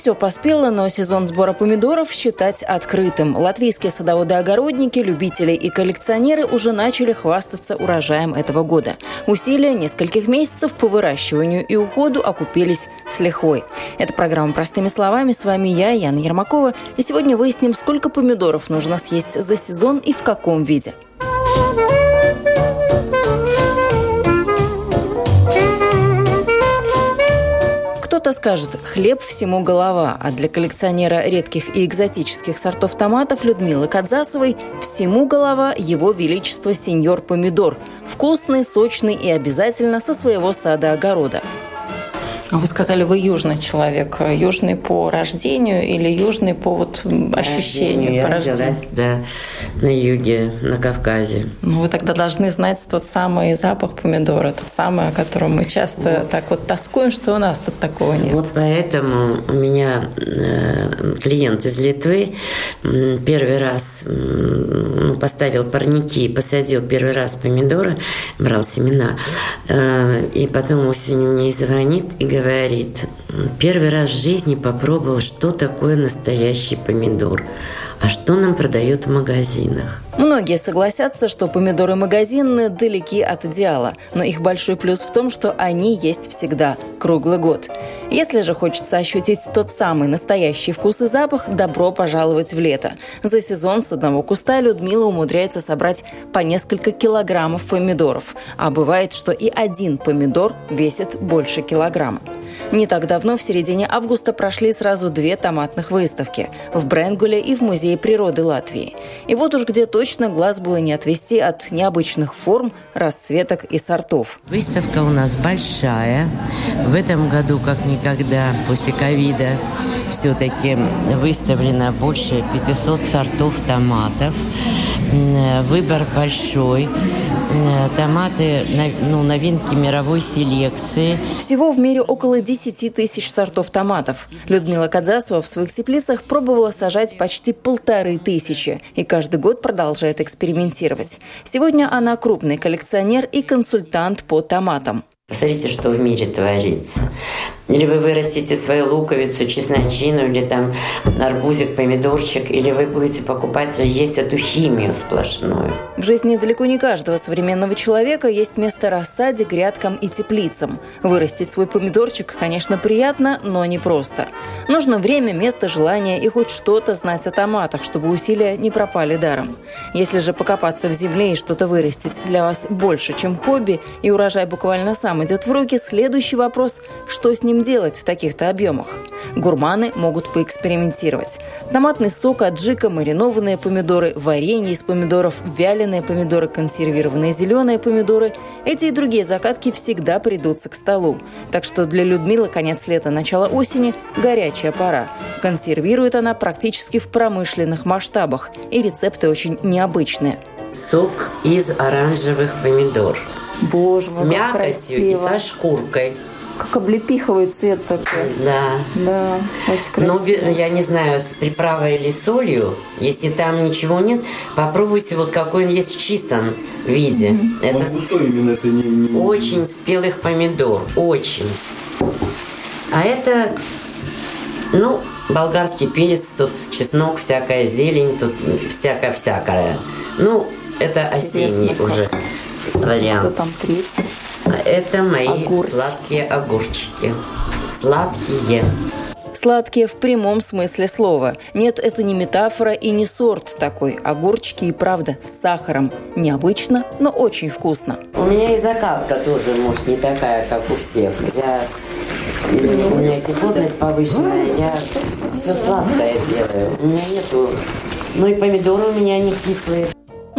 Все поспело, но сезон сбора помидоров считать открытым. Латвийские садоводы-огородники, любители и коллекционеры уже начали хвастаться урожаем этого года. Усилия нескольких месяцев по выращиванию и уходу окупились с лихвой. Это программа «Простыми словами». С вами я, Яна Ермакова. И сегодня выясним, сколько помидоров нужно съесть за сезон и в каком виде. Кто-то скажет «хлеб всему голова», а для коллекционера редких и экзотических сортов томатов Людмилы Кадзасовой всему голова его величество сеньор помидор. Вкусный, сочный и обязательно со своего сада-огорода. А вы сказали, вы южный человек. Южный по рождению или южный по вот ощущению? Я по рождению. родилась, да, на юге, на Кавказе. Ну, вы тогда должны знать тот самый запах помидора, тот самый, о котором мы часто вот. так вот тоскуем, что у нас тут такого нет. Вот поэтому у меня э, клиент из Литвы первый раз э, поставил парники, посадил первый раз помидоры, брал семена, э, и потом осенью мне звонит и говорит, говорит, первый раз в жизни попробовал, что такое настоящий помидор. А что нам продают в магазинах? Многие согласятся, что помидоры магазинные далеки от идеала, но их большой плюс в том, что они есть всегда, круглый год. Если же хочется ощутить тот самый настоящий вкус и запах, добро пожаловать в лето. За сезон с одного куста Людмила умудряется собрать по несколько килограммов помидоров, а бывает, что и один помидор весит больше килограмма. Не так давно, в середине августа, прошли сразу две томатных выставки – в Бренгуле и в Музее природы Латвии. И вот уж где точно глаз было не отвести от необычных форм, расцветок и сортов. Выставка у нас большая. В этом году, как никогда, после ковида, все-таки выставлено больше 500 сортов томатов. Выбор большой. Томаты, ну, новинки мировой селекции. Всего в мире около 10 тысяч сортов томатов. Людмила Кадзасова в своих теплицах пробовала сажать почти полторы тысячи и каждый год продолжает экспериментировать. Сегодня она крупный коллекционер и консультант по томатам. Посмотрите, что в мире творится. Или вы вырастите свою луковицу, чесночину, или там арбузик, помидорчик, или вы будете покупать и есть эту химию сплошную. В жизни далеко не каждого современного человека есть место рассаде, грядкам и теплицам. Вырастить свой помидорчик, конечно, приятно, но не просто. Нужно время, место, желание и хоть что-то знать о томатах, чтобы усилия не пропали даром. Если же покопаться в земле и что-то вырастить для вас больше, чем хобби, и урожай буквально сам идет в руки, следующий вопрос – что с ним делать в таких-то объемах? Гурманы могут поэкспериментировать. Томатный сок, аджика, маринованные помидоры, варенье из помидоров, вяленые помидоры, консервированные зеленые помидоры – эти и другие закатки всегда придутся к столу. Так что для Людмилы конец лета, начало осени – горячая пора. Консервирует она практически в промышленных масштабах, и рецепты очень необычные. Сок из оранжевых помидор. Боже мой, С мякотью и со шкуркой как облепиховый цвет такой. Да. Да, очень ну, красиво. Ну, я не знаю, с приправой или солью, если там ничего нет, попробуйте вот какой он есть в чистом виде. Mm-hmm. Это Может, что именно это не, не... Очень спелых помидор, очень. А это, ну, болгарский перец, тут чеснок, всякая зелень, тут всякая-всякая. Ну, это осенний уже вариант. Что там третий? Это мои Огурчики. сладкие огурчики. Сладкие. Сладкие в прямом смысле слова. Нет, это не метафора и не сорт такой. Огурчики и правда с сахаром. Необычно, но очень вкусно. У меня и закатка тоже, может, не такая, как у всех. Я у меня кислотность повышенная, я все сладкое делаю. У меня нету... Ну и помидоры у меня не кислые.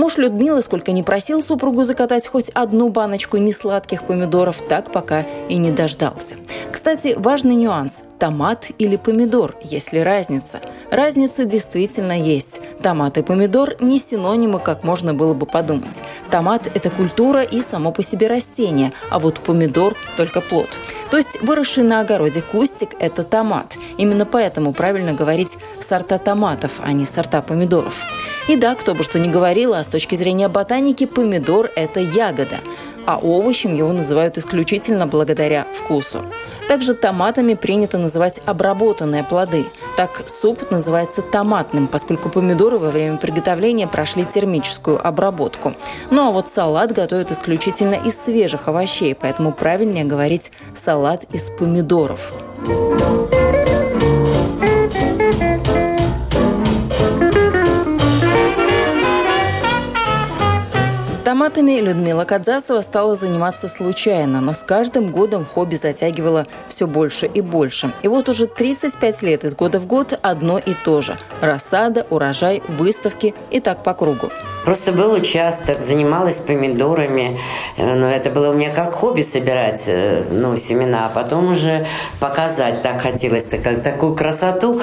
Муж Людмилы, сколько не просил супругу закатать хоть одну баночку несладких помидоров, так пока и не дождался. Кстати, важный нюанс. Томат или помидор, есть ли разница. Разница действительно есть. Томат и помидор не синонимы, как можно было бы подумать. Томат – это культура и само по себе растение, а вот помидор – только плод. То есть выросший на огороде кустик – это томат. Именно поэтому правильно говорить сорта томатов, а не сорта помидоров. И да, кто бы что ни говорил, а с точки зрения ботаники помидор – это ягода а овощем его называют исключительно благодаря вкусу. Также томатами принято называть обработанные плоды. Так суп называется томатным, поскольку помидоры во время приготовления прошли термическую обработку. Ну а вот салат готовят исключительно из свежих овощей, поэтому правильнее говорить салат из помидоров. Томатами Людмила Кадзасова стала заниматься случайно, но с каждым годом хобби затягивало все больше и больше. И вот уже 35 лет из года в год одно и то же. Рассада, урожай, выставки и так по кругу. Просто был участок, занималась помидорами, э, но это было у меня как хобби собирать э, ну, семена, а потом уже показать так хотелось, как такую красоту,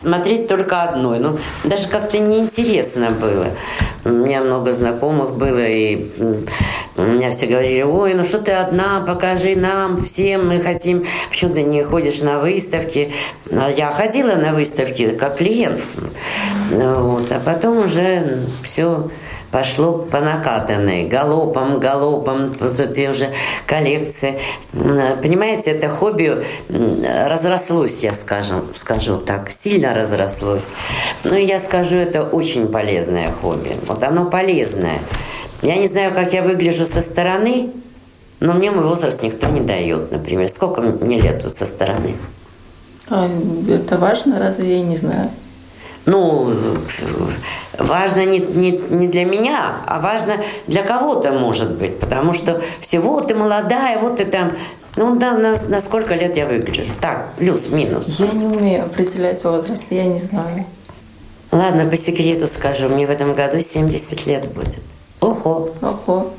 смотреть только одной. Ну, даже как-то неинтересно было. У меня много знакомых было, и меня все говорили, ой, ну что ты одна, покажи нам, всем, мы хотим, почему ты не ходишь на выставки. А я ходила на выставки как клиент, вот, а потом уже все пошло по накатанной, галопом, галопом, вот эти уже коллекции. Понимаете, это хобби разрослось, я скажу, скажу так, сильно разрослось. Но я скажу, это очень полезное хобби. Вот оно полезное. Я не знаю, как я выгляжу со стороны, но мне мой возраст никто не дает, например. Сколько мне лет вот со стороны? А это важно, разве я не знаю? Ну, важно не, не, не для меня, а важно для кого-то, может быть. Потому что все, вот ты молодая, вот ты там ну, да, на, на сколько лет я выгляжу? Так, плюс-минус. Я не умею определять возраст, я не знаю. Ладно, по секрету скажу, мне в этом году 70 лет будет. Ого. Ого.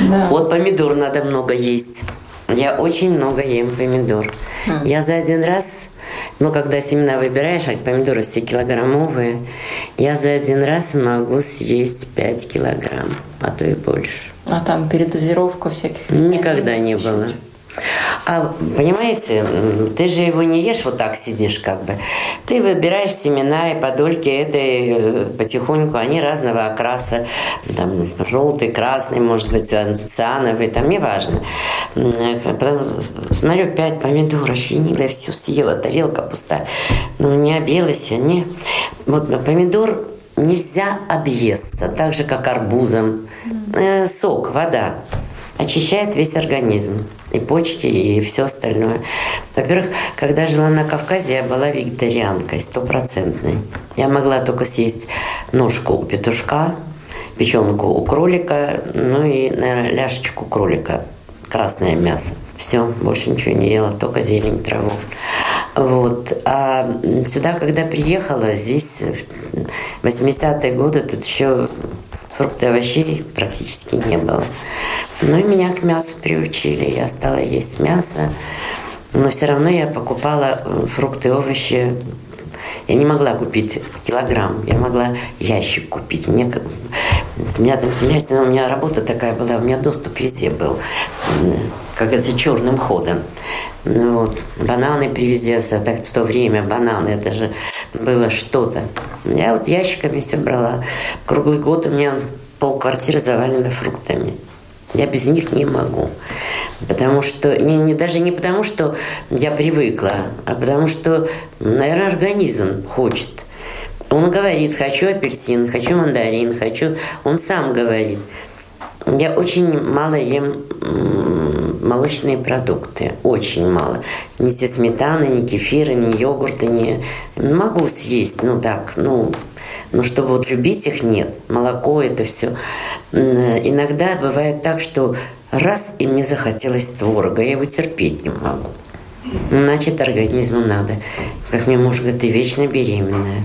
Да. Вот помидор надо много есть. Я очень много ем помидор. Хм. Я за один раз ну, когда семена выбираешь, а помидоры все килограммовые, я за один раз могу съесть 5 килограмм, а то и больше. А там передозировка всяких? Никогда не было. А понимаете, ты же его не ешь вот так сидишь как бы. Ты выбираешь семена и подольки этой э, потихоньку, они разного окраса, там желтый, красный, может быть, циановый, там неважно. Потом смотрю, пять помидор ощенила, все съела, тарелка пустая. Ну, не объелась, не. Вот помидор нельзя объесться, так же, как арбузом. Э, сок, вода очищает весь организм, и почки, и все остальное. Во-первых, когда жила на Кавказе, я была вегетарианкой, стопроцентной. Я могла только съесть ножку у петушка, печенку у кролика, ну и, наверное, ляшечку кролика, красное мясо. Все, больше ничего не ела, только зелень, траву. Вот. А сюда, когда приехала, здесь в 80-е годы тут еще фрукты и овощей практически не было. Ну и меня к мясу приучили. Я стала есть мясо. Но все равно я покупала фрукты и овощи. Я не могла купить килограмм, я могла ящик купить. Мне, с меня там семейство, у меня работа такая была, у меня доступ везде был, как это черным ходом. Ну, вот, бананы привезли, так в то время бананы, это же было что-то. Я вот ящиками все брала. Круглый год у меня пол квартиры завалено фруктами. Я без них не могу. Потому что, не, не, даже не потому, что я привыкла, а потому что, наверное, организм хочет. Он говорит, хочу апельсин, хочу мандарин, хочу... Он сам говорит. Я очень мало ем молочные продукты. Очень мало. Ни сметаны, ни кефира, ни йогурта, ни... Могу съесть, ну так, ну, но чтобы вот любить их нет. Молоко это все. Иногда бывает так, что раз и мне захотелось творога, я его терпеть не могу. Значит, организму надо. Как мне муж говорит, ты вечно беременная.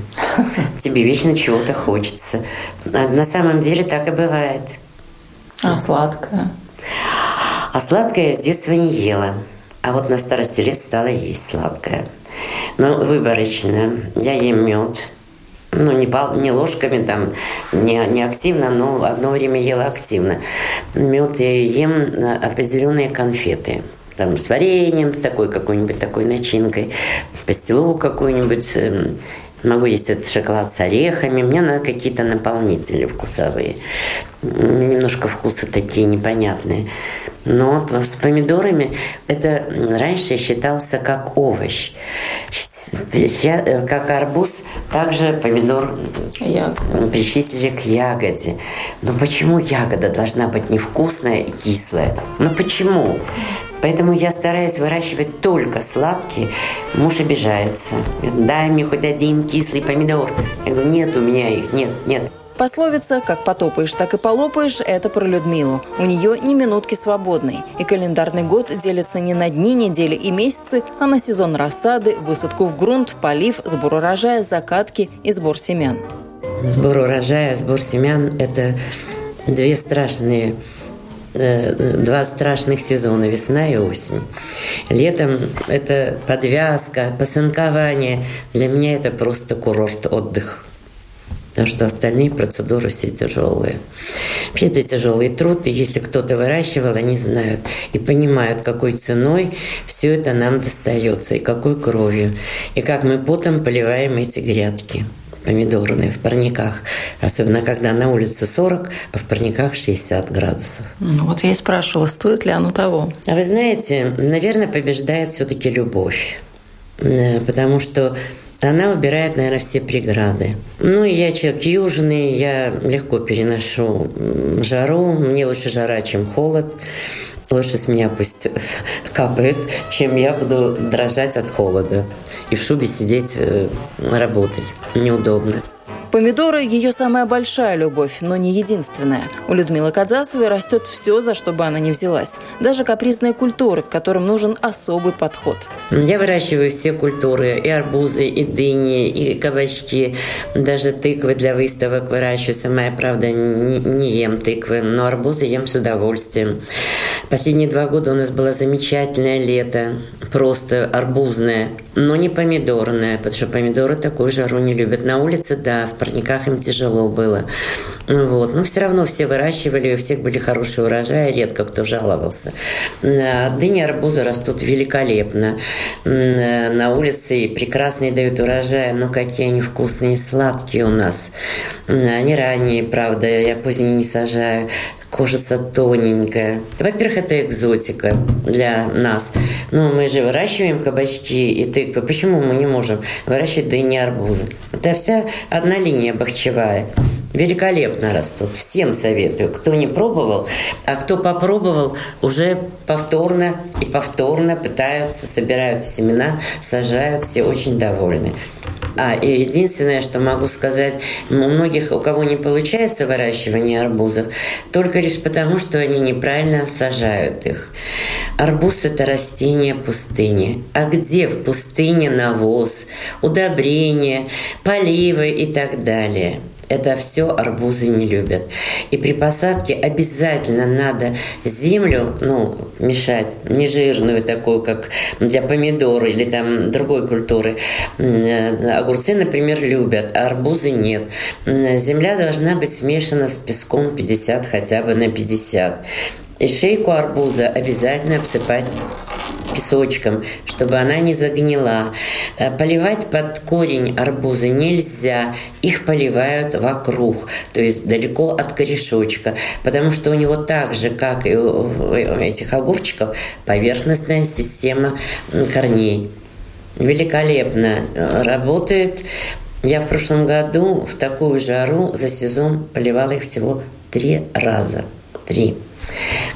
Тебе вечно чего-то хочется. А на самом деле так и бывает. А сладкое? А сладкое я с детства не ела. А вот на старости лет стала есть сладкое. Но выборочно. Я ем мед, ну, не, пал, не ложками, там, не, не активно, но одно время ела активно. Мед я ем определенные конфеты. Там с вареньем, такой какой-нибудь такой начинкой, пастилу какую-нибудь. Могу есть этот шоколад с орехами. Мне надо какие-то наполнители вкусовые. Немножко вкусы такие непонятные. Но с помидорами это раньше считался как овощ. Э, как арбуз, также помидор Ягода. причислили к ягоде. Но почему ягода должна быть невкусная и кислая? Ну почему? Поэтому я стараюсь выращивать только сладкие. Муж обижается. Дай мне хоть один кислый помидор. Я говорю, нет у меня их, нет, нет. Пословица «как потопаешь, так и полопаешь» – это про Людмилу. У нее ни минутки свободной. И календарный год делится не на дни, недели и месяцы, а на сезон рассады, высадку в грунт, полив, сбор урожая, закатки и сбор семян. Сбор урожая, сбор семян – это две страшные два страшных сезона – весна и осень. Летом это подвязка, посынкование. Для меня это просто курорт отдых потому что остальные процедуры все тяжелые. Вообще это тяжелый труд, и если кто-то выращивал, они знают и понимают, какой ценой все это нам достается, и какой кровью, и как мы потом поливаем эти грядки помидорные в парниках. Особенно, когда на улице 40, а в парниках 60 градусов. Ну, вот я и спрашивала, стоит ли оно того? А вы знаете, наверное, побеждает все-таки любовь. Э, потому что она убирает, наверное, все преграды. Ну, я человек южный, я легко переношу жару. Мне лучше жара, чем холод. Лучше с меня пусть капает, чем я буду дрожать от холода и в шубе сидеть, э, работать. Неудобно. Помидоры – ее самая большая любовь, но не единственная. У Людмилы Кадзасовой растет все, за что бы она ни взялась. Даже капризные культуры, к которым нужен особый подход. Я выращиваю все культуры. И арбузы, и дыни, и кабачки. Даже тыквы для выставок выращиваю. Сама я, правда, не, ем тыквы, но арбузы ем с удовольствием. Последние два года у нас было замечательное лето. Просто арбузное, но не помидорное, потому что помидоры такую жару не любят. На улице, да, в парниках им тяжело было. Вот. Но все равно все выращивали, у всех были хорошие урожаи, редко кто жаловался. А дыни арбузы растут великолепно. На улице прекрасные дают урожай, но какие они вкусные и сладкие у нас. Они ранние, правда, я поздние не сажаю кожица тоненькая. Во-первых, это экзотика для нас. Ну, мы же выращиваем кабачки и тыквы. Почему мы не можем выращивать дыни арбузы? Это вся одна линия бахчевая. Великолепно растут. Всем советую. Кто не пробовал, а кто попробовал, уже повторно и повторно пытаются, собирают семена, сажают, все очень довольны. А, и единственное, что могу сказать, у многих, у кого не получается выращивание арбузов, только лишь потому, что они неправильно сажают их. Арбуз – это растение пустыни. А где в пустыне навоз, удобрения, поливы и так далее – это все арбузы не любят. И при посадке обязательно надо землю ну, мешать, не жирную такую, как для помидора или там другой культуры. Э, огурцы, например, любят, а арбузы нет. Земля должна быть смешана с песком 50 хотя бы на 50. И шейку арбуза обязательно обсыпать песочком, чтобы она не загнила. Э, поливать под корень арбуза нельзя, их поливают вокруг, то есть далеко от корешочка, потому что у него так же, как и у этих огурчиков, поверхностная система корней. Великолепно э, работает. Я в прошлом году в такую жару за сезон поливала их всего три раза. Три.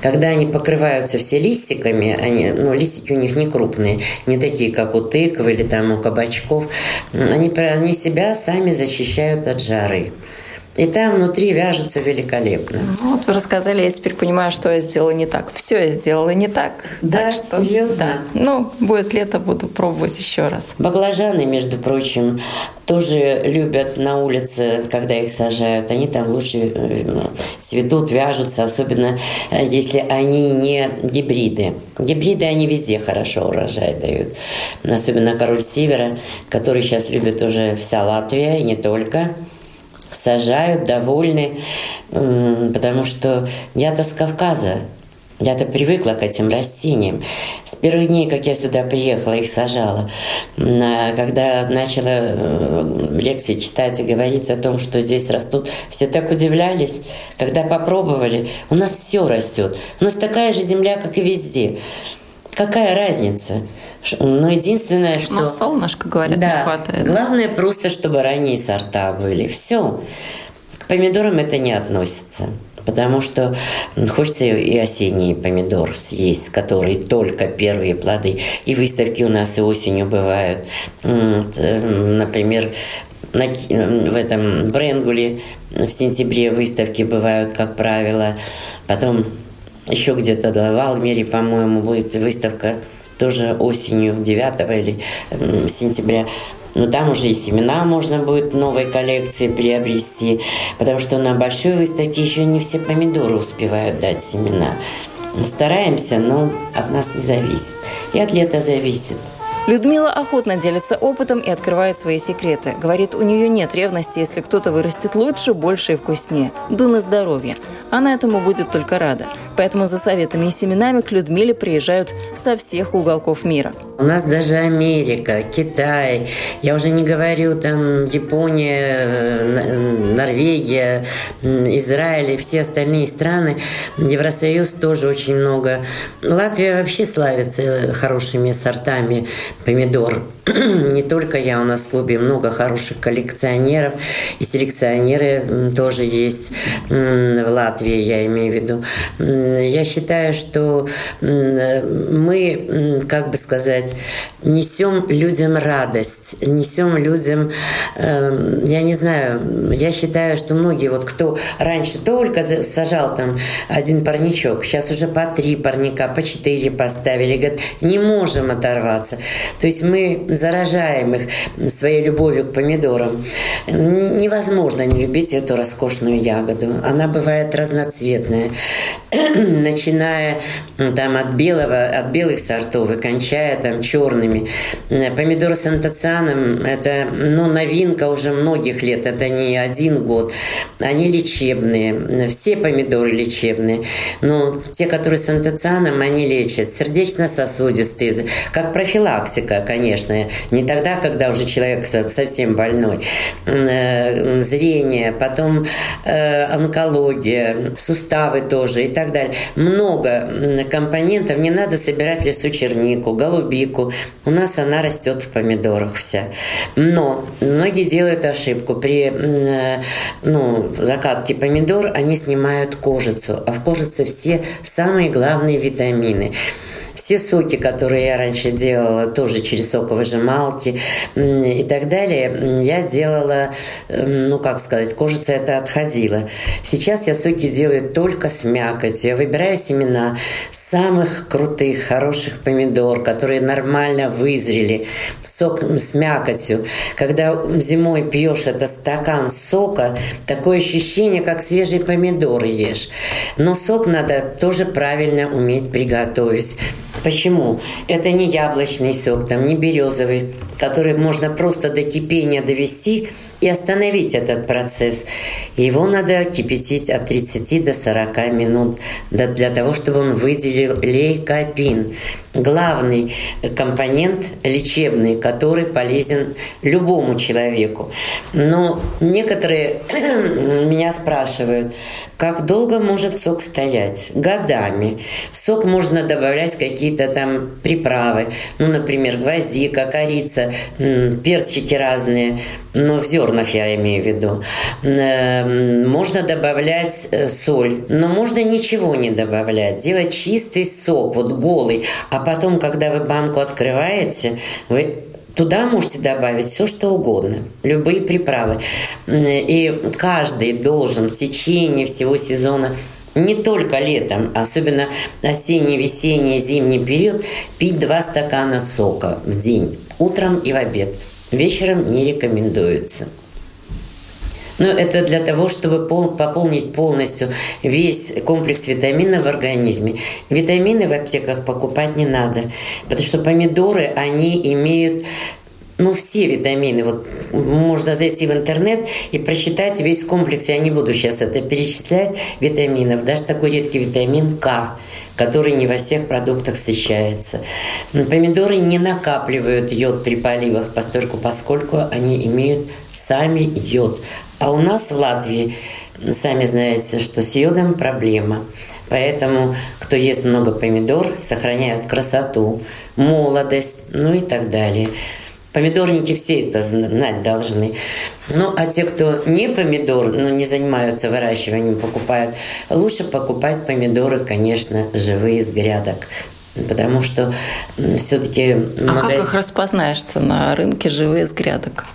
Когда они покрываются все листиками, они, ну, листики у них не крупные, не такие, как у тыквы или там у кабачков, они, они себя сами защищают от жары. И там внутри вяжутся великолепно. Ну, вот вы рассказали, я теперь понимаю, что я сделала не так. Все я сделала не так. Да, так что, серьезно? Да. Ну, будет лето, буду пробовать еще раз. Баклажаны, между прочим, тоже любят на улице, когда их сажают. Они там лучше э, цветут, вяжутся, особенно э, если они не гибриды. Гибриды, они везде хорошо урожай дают. Особенно король севера, который сейчас любит уже вся Латвия, и не только сажают, довольны, потому что я-то с Кавказа, я-то привыкла к этим растениям. С первых дней, как я сюда приехала, их сажала. Когда начала э, лекции читать и говорить о том, что здесь растут, все так удивлялись. Когда попробовали, у нас все растет. У нас такая же земля, как и везде. Какая разница? Но единственное, что... Но солнышко, говорят, да, не хватает. Главное просто, чтобы ранние сорта были. Все. К помидорам это не относится. Потому что хочется и осенний помидор съесть, который только первые плоды. И выставки у нас и осенью бывают. Например, на, в этом Бренгуле в сентябре выставки бывают, как правило. Потом еще где-то да, в Алмере, по-моему, будет выставка тоже осенью 9 или сентября. Но там уже и семена можно будет новой коллекции приобрести, потому что на большой выставке еще не все помидоры успевают дать семена. Мы стараемся, но от нас не зависит. И от лета зависит. Людмила охотно делится опытом и открывает свои секреты. Говорит, у нее нет ревности, если кто-то вырастет лучше, больше и вкуснее. Да на здоровье. Она этому будет только рада. Поэтому за советами и семенами к Людмиле приезжают со всех уголков мира. У нас даже Америка, Китай, я уже не говорю там Япония, Норвегия, Израиль и все остальные страны, Евросоюз тоже очень много. Латвия вообще славится хорошими сортами помидор. Не только я, у нас в клубе много хороших коллекционеров и селекционеры тоже есть в Латвии, я имею в виду. Я считаю, что мы, как бы сказать, несем людям радость, несем людям, эм, я не знаю, я считаю, что многие, вот кто раньше только сажал там один парничок, сейчас уже по три парника, по четыре поставили, говорят, не можем оторваться. То есть мы заражаем их своей любовью к помидорам. Невозможно не любить эту роскошную ягоду. Она бывает разноцветная, начиная там от белого, от белых сортов и кончая там черными. Помидоры с антоцианом – это ну, новинка уже многих лет, это не один год. Они лечебные, все помидоры лечебные. Но те, которые с антоцианом, они лечат сердечно-сосудистые, как профилактика, конечно. Не тогда, когда уже человек совсем больной. Э, зрение, потом э, онкология, суставы тоже и так далее. Много компонентов. Не надо собирать лесу чернику, голубику. У нас она растет в помидорах вся. Но многие делают ошибку. При э, ну, закатке помидор они снимают кожицу. А в кожице все самые главные витамины. Все соки, которые я раньше делала, тоже через соковыжималки и так далее, я делала, ну как сказать, кожица это отходила. Сейчас я соки делаю только с мякотью. Я выбираю семена самых крутых, хороших помидор, которые нормально вызрели, сок с мякотью. Когда зимой пьешь этот стакан сока, такое ощущение, как свежий помидор ешь. Но сок надо тоже правильно уметь приготовить. Почему? Это не яблочный сок, там не березовый, который можно просто до кипения довести и остановить этот процесс. Его надо кипятить от 30 до 40 минут для того, чтобы он выделил лейкопин. Главный компонент лечебный, который полезен любому человеку. Но некоторые меня спрашивают, как долго может сок стоять? Годами. В сок можно добавлять какие-то там приправы, ну, например, гвоздика, корица, перчики разные, но в зернах я имею в виду. Эм, можно добавлять э, соль, но можно ничего не добавлять. Делать чистый сок, вот голый. А потом, когда вы банку открываете, вы Туда можете добавить все, что угодно, любые приправы. И каждый должен в течение всего сезона не только летом, особенно осенний, весенний, зимний период, пить два стакана сока в день, утром и в обед. Вечером не рекомендуется. Но это для того, чтобы пол, пополнить полностью весь комплекс витаминов в организме. Витамины в аптеках покупать не надо, потому что помидоры, они имеют ну, все витамины. Вот можно зайти в интернет и прочитать весь комплекс. Я не буду сейчас это перечислять витаминов. Даже такой редкий витамин К, который не во всех продуктах встречается. Помидоры не накапливают йод при поливах, поскольку, поскольку они имеют сами йод. А у нас в Латвии, сами знаете, что с йодом проблема. Поэтому, кто ест много помидор, сохраняют красоту, молодость, ну и так далее. Помидорники все это знать должны. Ну, а те, кто не помидор, ну, не занимаются выращиванием, покупают, лучше покупать помидоры, конечно, живые из грядок. Потому что все-таки... А магаз... как их распознаешь-то на рынке живые из грядок?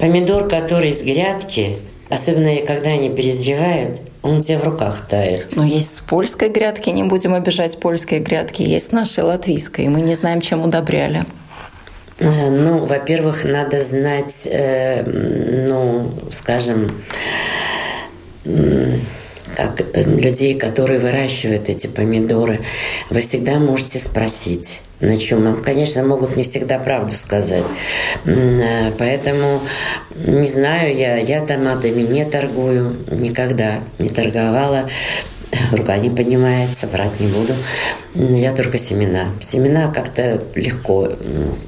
Помидор, который из грядки, особенно когда они перезревают, он у тебя в руках тает. Но есть с польской грядки, не будем обижать польские грядки, есть нашей латвийской, и мы не знаем, чем удобряли. Э, ну, во-первых, надо знать, э, ну, скажем, как э, людей, которые выращивают эти помидоры, вы всегда можете спросить на чем. Конечно, могут не всегда правду сказать. Поэтому не знаю я, я томатами не торгую, никогда не торговала рука не поднимается, брать не буду. Я только семена. Семена как-то легко,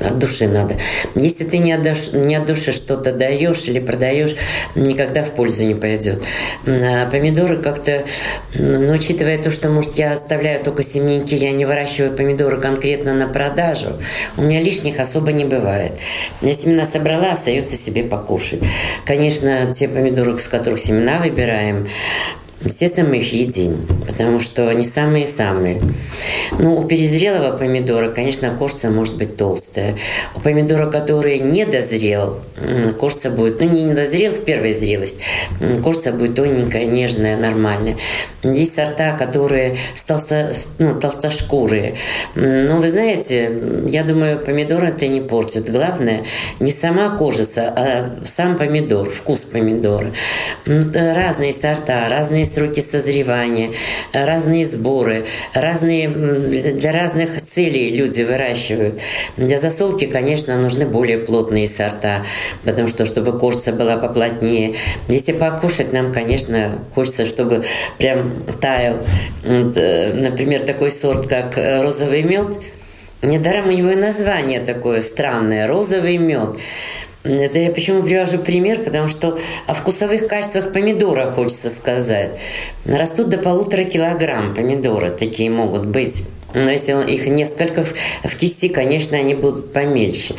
от души надо. Если ты не от, души, не от души что-то даешь или продаешь, никогда в пользу не пойдет. А помидоры как-то, ну, учитывая то, что, может, я оставляю только семенки, я не выращиваю помидоры конкретно на продажу, у меня лишних особо не бывает. Я семена собрала, остается себе покушать. Конечно, те помидоры, с которых семена выбираем, Естественно, мы их едим, потому что они самые-самые. Ну, у перезрелого помидора, конечно, кожица может быть толстая. У помидора, который не дозрел, кожица будет, ну, не дозрел в первой зрелость, кожица будет тоненькая, нежная, нормальная. Есть сорта, которые толсто, ну, толстошкурые. Ну, вы знаете, я думаю, помидор это не портит. Главное, не сама кожица, а сам помидор, вкус помидора. Разные сорта, разные сроки созревания, разные сборы, разные, для разных целей люди выращивают. Для засолки, конечно, нужны более плотные сорта, потому что, чтобы кожица была поплотнее. Если покушать, нам, конечно, хочется, чтобы прям таял. Э, например, такой сорт, как розовый мед. Недаром его и название такое странное – розовый мед. Это я почему привожу пример, потому что о вкусовых качествах помидора хочется сказать. Растут до полутора килограмм помидоры, такие могут быть. Но если их несколько в, кисти, конечно, они будут помельче.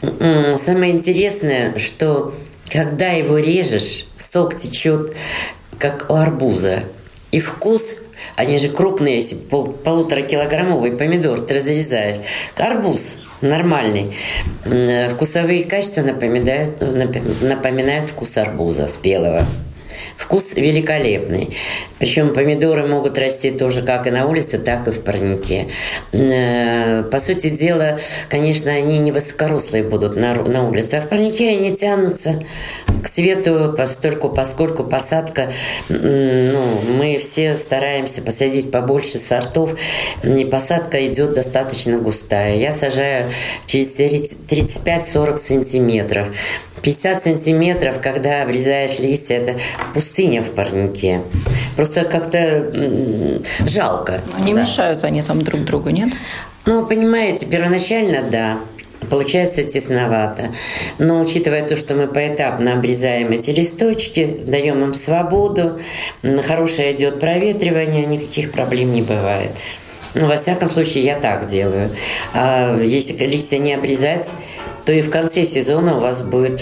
Самое интересное, что когда его режешь, сок течет, как у арбуза. И вкус они же крупные, если пол, полутора килограммовый помидор ты разрезаешь. Арбуз нормальный. Вкусовые качества напоминают, напоминают вкус арбуза спелого. Вкус великолепный. Причем помидоры могут расти тоже как и на улице, так и в парнике. Э, по сути дела, конечно, они не высокорослые будут на, на улице, а в парнике они тянутся к свету постольку, поскольку посадка, ну, мы все стараемся посадить побольше сортов, и посадка идет достаточно густая. Я сажаю через 35-40 сантиметров. 50 сантиметров, когда обрезаешь листья, это пустыня в парнике. Просто как-то жалко. Но не да. мешают они там друг другу, нет? Ну, понимаете, первоначально да. Получается тесновато. Но учитывая то, что мы поэтапно обрезаем эти листочки, даем им свободу, хорошее идет проветривание, никаких проблем не бывает. Ну, во всяком случае, я так делаю. А если листья не обрезать, то и в конце сезона у вас будет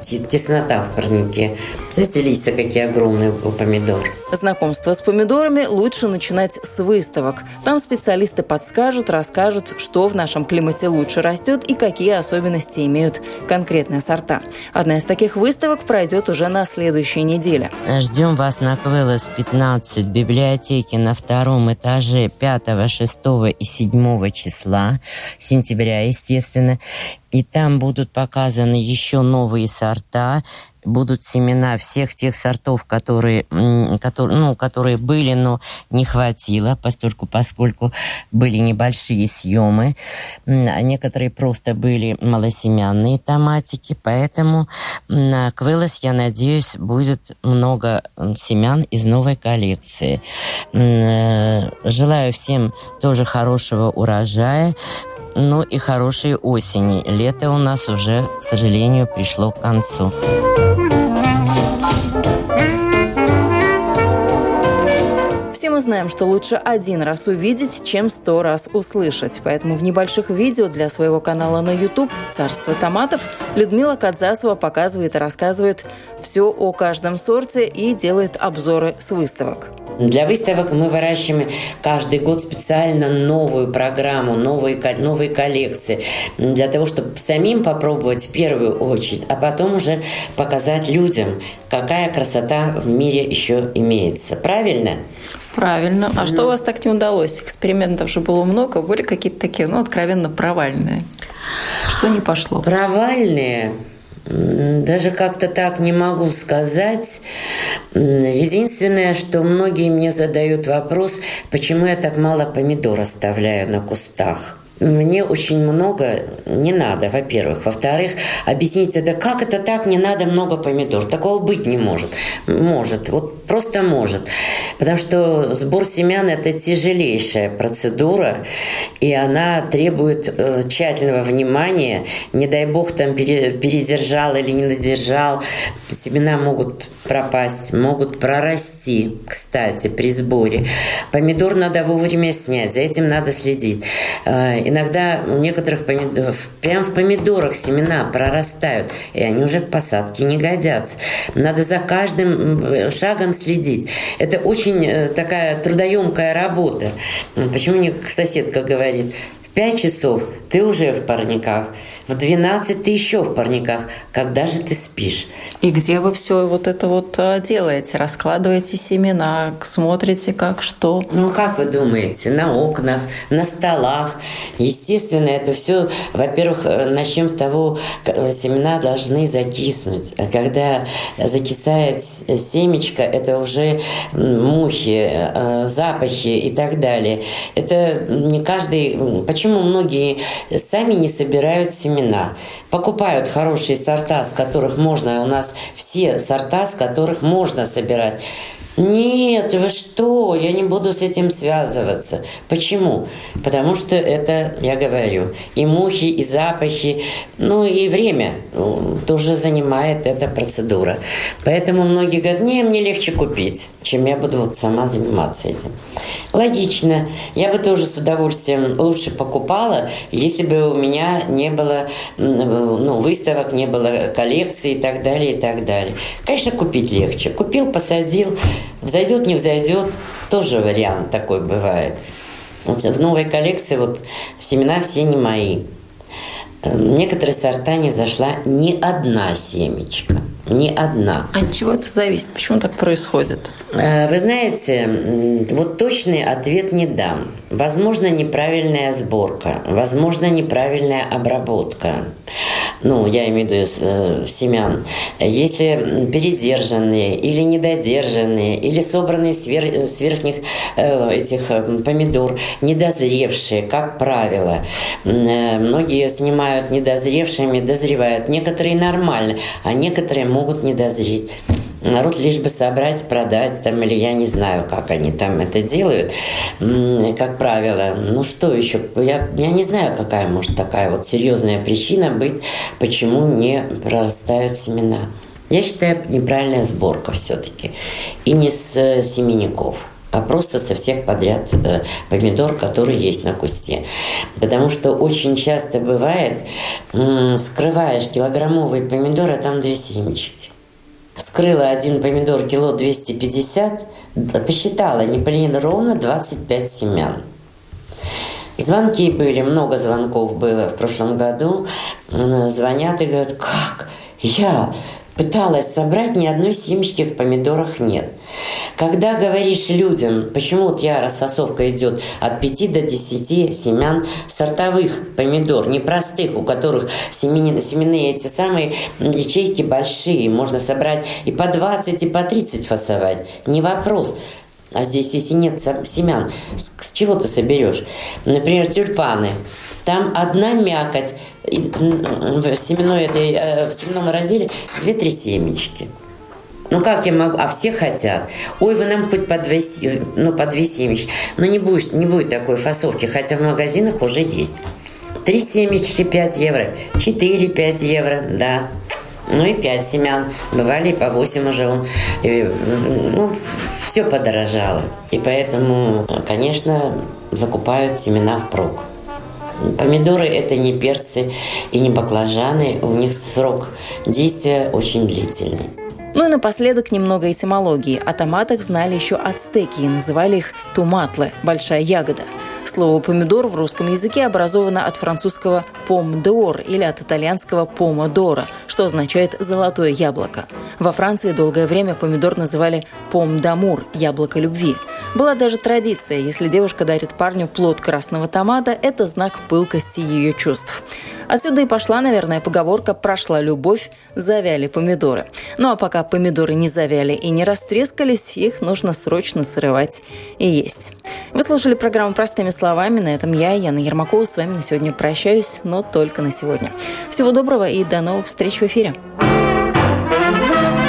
теснота в парнике. Знаете, листья какие огромные у помидор. Знакомство с помидорами лучше начинать с выставок. Там специалисты подскажут, расскажут, что в нашем климате лучше растет и какие особенности имеют конкретные сорта. Одна из таких выставок пройдет уже на следующей неделе. Ждем вас на Квелос 15 библиотеки на втором этаже 5, 6 и 7 числа сентября, естественно. И там будут показаны еще новые сорта, будут семена всех тех сортов, которые, которые, ну, которые были, но не хватило, поскольку, поскольку были небольшие съемы, а некоторые просто были малосемянные томатики, поэтому на Квелос, я надеюсь, будет много семян из новой коллекции. Э, желаю всем тоже хорошего урожая, ну и хорошей осени. Лето у нас уже, к сожалению, пришло к концу. Все мы знаем, что лучше один раз увидеть, чем сто раз услышать. Поэтому в небольших видео для своего канала на YouTube «Царство томатов» Людмила Кадзасова показывает и рассказывает все о каждом сорте и делает обзоры с выставок. Для выставок мы выращиваем каждый год специально новую программу, новые, новые коллекции, для того, чтобы самим попробовать в первую очередь, а потом уже показать людям, какая красота в мире еще имеется. Правильно? Правильно. А ну. что у вас так не удалось? Экспериментов же было много. Были какие-то такие, ну, откровенно провальные? Что не пошло? Провальные? Даже как-то так не могу сказать. Единственное, что многие мне задают вопрос, почему я так мало помидор оставляю на кустах мне очень много не надо, во-первых. Во-вторых, объяснить это, как это так, не надо много помидор. Такого быть не может. Может, вот просто может. Потому что сбор семян – это тяжелейшая процедура, и она требует э, тщательного внимания. Не дай бог там передержал или не надержал. Семена могут пропасть, могут прорасти, кстати, при сборе. Помидор надо вовремя снять, за этим надо следить э, Иногда у некоторых помидоров, прям в помидорах семена прорастают, и они уже к посадке не годятся. Надо за каждым шагом следить. Это очень э, такая трудоемкая работа. Почему мне соседка говорит, в 5 часов ты уже в парниках, в 12 ты еще в парниках. Когда же ты спишь? И где вы все вот это вот э, делаете? Раскладываете семена, смотрите как, что? Ну, как вы думаете? На окнах, на столах. Естественно, это все, во-первых, э, начнем с того, э, семена должны закиснуть. А когда закисает семечко, это уже мухи, запахи и так далее. Это не каждый... Почему многие сами не собирают семена? Покупают хорошие сорта, с которых можно у нас все сорта, с которых можно собирать. Нет, вы что, я не буду с этим связываться. Почему? Потому что это, я говорю, и мухи, и запахи, ну и время тоже занимает эта процедура. Поэтому многие говорят, не, мне легче купить, чем я буду вот сама заниматься этим. Логично. Я бы тоже с удовольствием лучше покупала, если бы у меня не было ну, выставок, не было коллекций и так далее, и так далее. Конечно, купить легче. Купил, посадил, Взойдет, не взойдет, тоже вариант такой бывает. В новой коллекции вот семена все не мои. Эм, некоторые сорта не взошла ни одна семечка. Ни одна. От чего это зависит? Почему так происходит? Э, вы знаете, вот точный ответ не дам. Возможно, неправильная сборка, возможно, неправильная обработка. Ну, я имею в виду э, семян. Если передержанные или недодержанные, или собранные с, вер, с верхних э, этих э, помидор, недозревшие, как правило. Э, многие снимают недозревшими, дозревают. Некоторые нормально, а некоторые могут не дозреть народ лишь бы собрать, продать, там, или я не знаю, как они там это делают, как правило. Ну что еще? Я, я не знаю, какая может такая вот серьезная причина быть, почему не прорастают семена. Я считаю, неправильная сборка все-таки. И не с э, семенников. А просто со всех подряд э, помидор, который есть на кусте. Потому что очень часто бывает, скрываешь килограммовый помидор, а там две семечки. Вскрыла один помидор кило 250, посчитала, не полин ровно 25 семян. Звонки были, много звонков было в прошлом году. Звонят и говорят, как? Я пыталась собрать, ни одной семечки в помидорах нет. Когда говоришь людям, почему вот я расфасовка идет от 5 до 10 семян сортовых помидор, непростых, у которых семени, семенные эти самые ячейки большие, можно собрать и по 20, и по 30 фасовать, не вопрос. А здесь, если нет семян, с, чего ты соберешь? Например, тюльпаны. Там одна мякоть, в, семенной этой, э, в семенном разделе две-три семечки. Ну как я могу? А все хотят. Ой, вы нам хоть по две, ну, по две семечки. Но не будет, не будет такой фасовки, хотя в магазинах уже есть. Три семечки 5 евро, 4-5 евро, да. Ну и 5 семян. Бывали и по 8 уже. И, ну, все подорожало. И поэтому, конечно, закупают семена впрок. Помидоры – это не перцы и не баклажаны. У них срок действия очень длительный. Ну и напоследок немного этимологии. О томатах знали еще ацтеки и называли их туматлы – большая ягода. Слово «помидор» в русском языке образовано от французского «помдор» или от итальянского «помодора», что означает «золотое яблоко». Во Франции долгое время помидор называли «помдамур» – «яблоко любви». Была даже традиция, если девушка дарит парню плод красного томата, это знак пылкости ее чувств. Отсюда и пошла, наверное, поговорка «прошла любовь, завяли помидоры». Ну а пока помидоры не завяли и не растрескались, их нужно срочно срывать и есть. Вы слушали программу «Простыми словами». На этом я, Яна Ермакова, с вами на сегодня прощаюсь, но только на сегодня. Всего доброго и до новых встреч в эфире. thank you